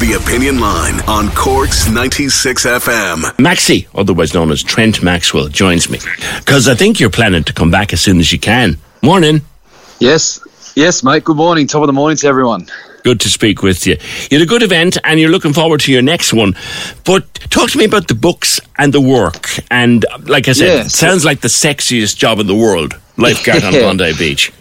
The Opinion Line on Cork's 96 FM. Maxi, otherwise known as Trent Maxwell, joins me because I think you're planning to come back as soon as you can. Morning. Yes, yes, mate. Good morning. Top of the morning to everyone. Good to speak with you. You had a good event and you're looking forward to your next one. But talk to me about the books and the work. And like I said, Yeah, so- sounds like the sexiest job in the world lifeguard on Yeah. Bondi Beach.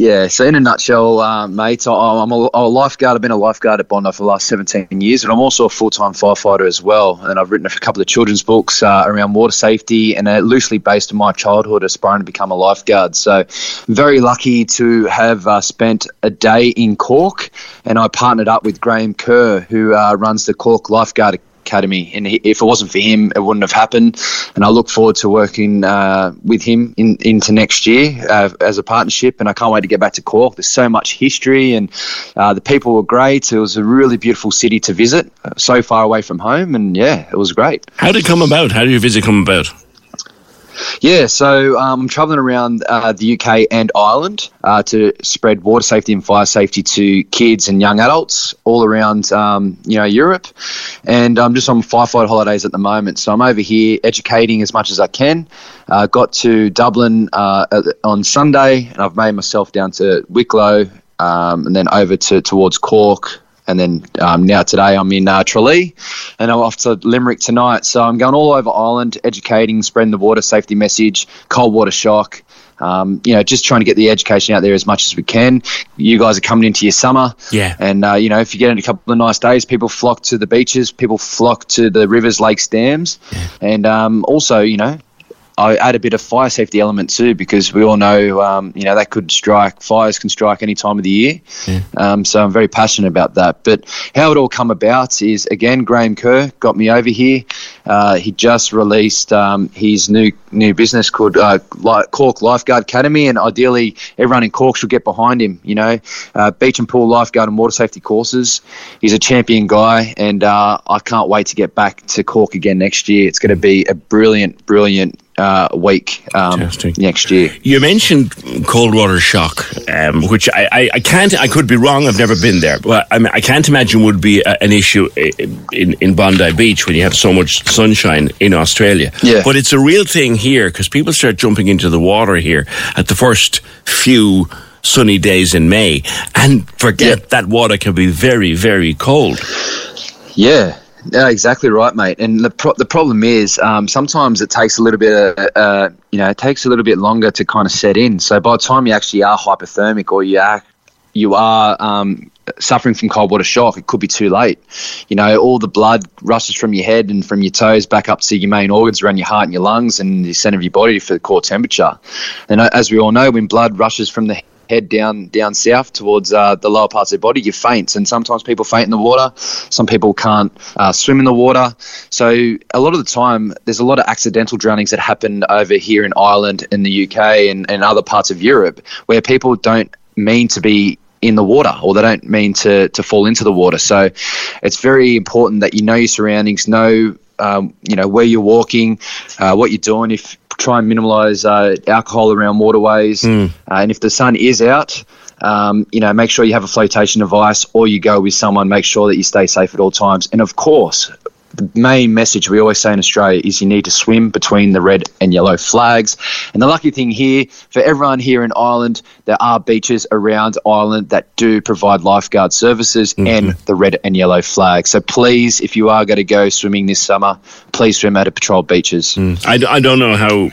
Yeah, so in a nutshell, uh, mate, I'm a, I'm a lifeguard. I've been a lifeguard at Bondi for the last 17 years, and I'm also a full time firefighter as well. And I've written a couple of children's books uh, around water safety and uh, loosely based on my childhood aspiring to become a lifeguard. So, very lucky to have uh, spent a day in Cork, and I partnered up with Graham Kerr, who uh, runs the Cork Lifeguard Academy. And he, if it wasn't for him, it wouldn't have happened. And I look forward to working uh, with him in, into next year uh, as a partnership. And I can't wait to get back to Cork. There's so much history, and uh, the people were great. It was a really beautiful city to visit, uh, so far away from home. And yeah, it was great. How did it come about? How did your visit come about? Yeah, so um, I'm travelling around uh, the UK and Ireland uh, to spread water safety and fire safety to kids and young adults all around, um, you know, Europe. And I'm just on firefight holidays at the moment, so I'm over here educating as much as I can. Uh, got to Dublin uh, on Sunday, and I've made myself down to Wicklow, um, and then over to towards Cork, and then um, now today I'm in uh, Tralee and I'm off to Limerick tonight. So I'm going all over Ireland, educating, spreading the water safety message, cold water shock. Um, you know, just trying to get the education out there as much as we can. You guys are coming into your summer, Yeah. and uh, you know, if you get in a couple of nice days, people flock to the beaches, people flock to the rivers, lakes, dams, and um, also, you know, I add a bit of fire safety element too because we all know, um, you know, that could strike. Fires can strike any time of the year. Um, so I'm very passionate about that. But how it all come about is again, Graham Kerr got me over here. Uh, he just released um, his new new business called uh, Cork Lifeguard Academy, and ideally everyone in Cork should get behind him. You know, uh, beach and pool lifeguard and water safety courses. He's a champion guy, and uh, I can't wait to get back to Cork again next year. It's going to be a brilliant, brilliant uh, week um, next year. You mentioned cold water shock, um, which I, I, I can't. I could be wrong. I've never been there, but I, mean, I can't imagine would be a, an issue in, in Bondi Beach when you have so much sunshine in Australia. Yeah. But it's a real thing here because people start jumping into the water here at the first few sunny days in May, and forget Yeah. that water can be very, very cold. Yeah. Yeah, exactly right, mate. And the pro- the problem is um, sometimes it takes a little bit, of, uh, you know, it takes a little bit longer to kind of set in. So by the time you actually are hypothermic or you are you are um, suffering from cold water shock, it could be too late. You know, all the blood rushes from your head and from your toes back up to your main organs around your heart and your lungs and the center of your body for the core temperature. And uh, as we all know, when blood rushes from the head down down south towards uh, the lower parts of the body, you faint. And sometimes people faint in the water. Some people can't uh, swim in the water. So a lot of the time, there's a lot of accidental drownings that happen over here in Ireland, in the UK, and, and other parts of Europe, where people don't mean to be in the water or they don't mean to, to fall into the water. So it's very important that you know your surroundings, know um, you know where you're walking, uh, what you're doing. If try and minimise uh, alcohol around waterways, uh, and if the sun is out, um, you know make sure you have a flotation device or you go with someone. Make sure that you stay safe at all times, and of course. The main message we always say in Australia is you need to swim between the red and yellow flags. And the lucky thing here for everyone here in Ireland, there are beaches around Ireland that do provide lifeguard services mm-hmm. and the red and yellow flag. So please, if you are going to go swimming this summer, please swim at a patrol beaches. Mm. I, I don't know how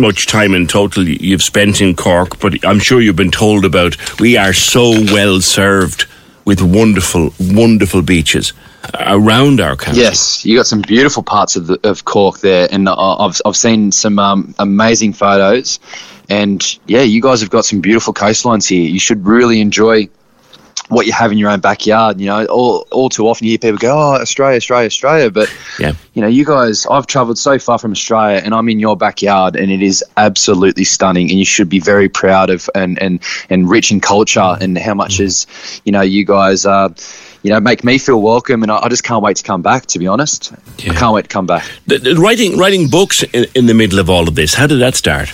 much time in total you've spent in Cork, but I'm sure you've been told about we are so well served with wonderful, wonderful beaches around our country. Yes, you got some beautiful parts of, the, of Cork there, and I've, I've seen some um, amazing photos. And yeah, you guys have got some beautiful coastlines here. You should really enjoy what you have in your own backyard. You know, all, all too often you hear people go, "Oh, Australia, Australia, Australia," but yeah. you know, you guys, I've travelled so far from Australia, and I'm in your backyard, and it is absolutely stunning, and you should be very proud of and and and rich in culture, and how much mm. is, you know, you guys are. You know, make me feel welcome, and I, I just can't wait to come back. To be honest, yeah. I can't wait to come back. The, the writing, writing books in, in the middle of all of this. How did that start?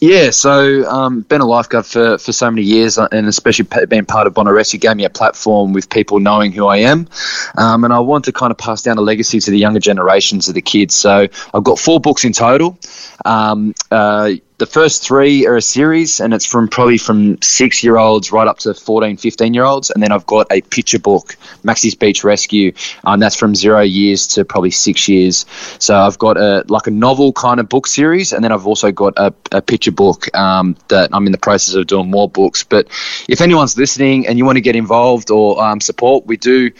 Yeah, so um, been a lifeguard for, for so many years, uh, and especially being part of Bondi Rescue gave me a platform with people knowing who I am, um, and I want to kind of pass down a legacy to the younger generations of the kids. So I've got four books in total. Um, uh, the first three are a series and it's from probably from six year olds right up to 14 15 year olds and then i've got a picture book maxie's beach rescue and um, that's from zero years to probably six years. So i've got a like a novel kind of book series and then i've also got a, a picture book um, that i'm in the process of doing more books. But if anyone's listening and you want to get involved or um, support we do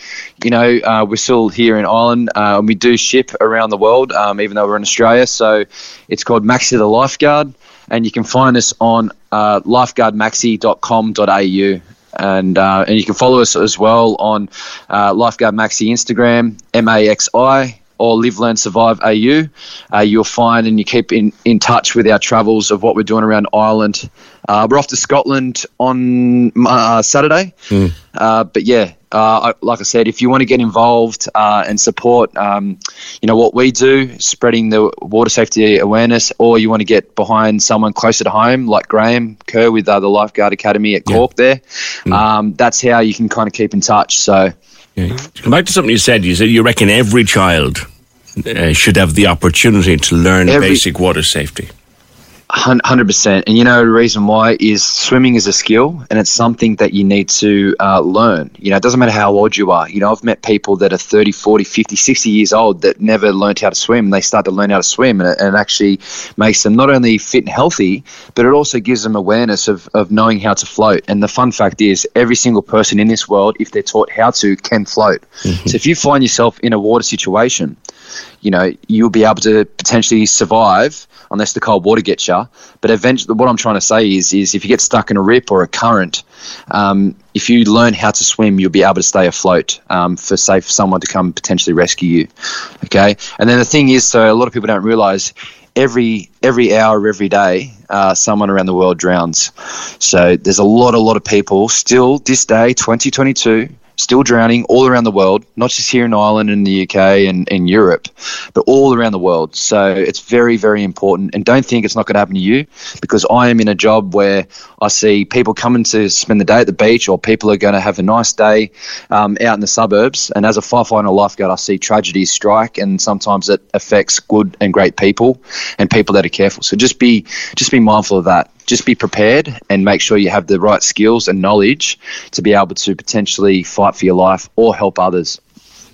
you know uh, we're still here in ireland uh, and we do ship around the world um, even though we're in australia. So it's called maxie the lifeguard and you can find us on uh, lifeguardmaxi.com.au. And, uh, and you can follow us as well on uh, Lifeguard Maxi Instagram, M A X I, or Live Learn Survive AU. Uh, you'll find and you keep in, in touch with our travels of what we're doing around Ireland. Uh, we're off to Scotland on uh, Saturday. Mm. but yeah, uh, like I said, if you want to get involved uh, and support, um, you know what we do, spreading the water safety awareness, or you want to get behind someone closer to home, like Graham Kerr with uh, the Lifeguard Academy at Cork, yeah. there. Mm. Um, that's how you can kind of keep in touch. So, yeah. come back to something you said, you said you reckon every child uh, should have the opportunity to learn every, basic water safety. Hundred percent, and you know the reason why is swimming is a skill, and it's something that you need to uh, learn. You know, it doesn't matter how old you are. You know, I've met people that are 30, 40, 50, 60 years old that never learned how to swim. They start to learn how to swim, and it, and it actually makes them not only fit and healthy, but it also gives them awareness of, of knowing how to float. And the fun fact is, every single person in this world, if they're taught how to, can float. Mm-hmm. So if you find yourself in a water situation, you know, you'll be able to potentially survive unless the cold water gets you. But eventually, what I'm trying to say is, is if you get stuck in a rip or a current, um, if you learn how to swim, you'll be able to stay afloat um, for say for someone to come potentially rescue you. Okay, and then the thing is, so a lot of people don't realise every every hour every day, uh, someone around the world drowns. So there's a lot, a lot of people still this day, 2022 still drowning all around the world, not just here in Ireland and the UK and in Europe, but all around the world. So it's very, very important. And don't think it's not going to happen to you because I am in a job where I see people coming to spend the day at the beach or people are going to have a nice day um, out in the suburbs. And as a firefighter lifeguard, I see tragedies strike and sometimes it affects good and great people and people that are careful. So just be, just be mindful of that just be prepared and make sure you have the right skills and knowledge to be able to potentially fight for your life or help others.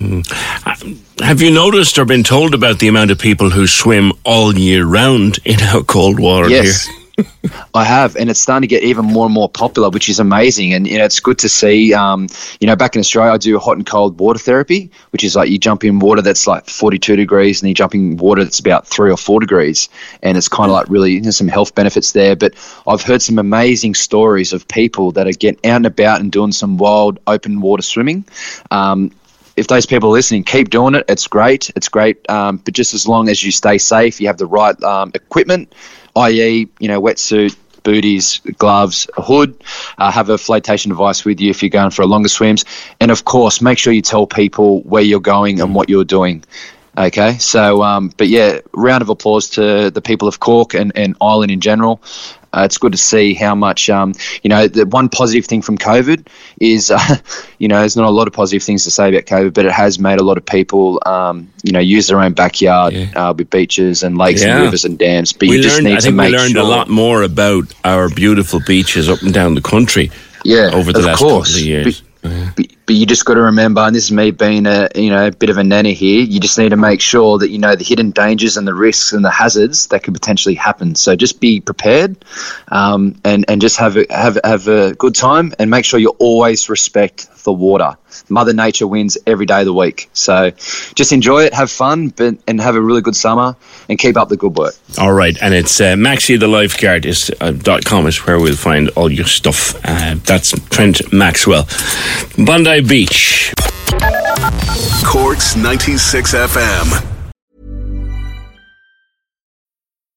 Mm. Have you noticed or been told about the amount of people who swim all year round in our cold water yes. here? I have, and it's starting to get even more and more popular, which is amazing. And you know, it's good to see. Um, you know, back in Australia, I do hot and cold water therapy, which is like you jump in water that's like 42 degrees, and you jump in water that's about three or four degrees, and it's kind of like really there's some health benefits there. But I've heard some amazing stories of people that are getting out and about and doing some wild open water swimming. Um, if those people are listening, keep doing it. It's great. It's great. Um, but just as long as you stay safe, you have the right um, equipment, i.e., you know, wetsuit, booties, gloves, a hood. Uh, have a flotation device with you if you're going for a longer swims, and of course, make sure you tell people where you're going and what you're doing. Okay, so um, but yeah, round of applause to the people of Cork and, and Ireland in general. Uh, it's good to see how much, um, you know, the one positive thing from COVID is, uh, you know, there's not a lot of positive things to say about COVID, but it has made a lot of people, um, you know, use their own backyard Yeah. uh, with beaches and lakes Yeah. and rivers and dams. But we you just learned, need I to think we learned sure. a lot more about our beautiful beaches up and down the country Yeah, over the of last course. couple of years. But, but you just got to remember, and this is me being a you know a bit of a nanny here. You just need to make sure that you know the hidden dangers and the risks and the hazards that could potentially happen. So just be prepared, um, and and just have a, have have a good time, and make sure you always respect the water. Mother Nature wins every day of the week. So just enjoy it, have fun, but and have a really good summer, and keep up the good work. All right, and it's uh, Maxi the Lifeguard is uh, dot com is where we'll find all your stuff. Uh, that's Trent Maxwell, Bondi Beach. Cork's 96 FM.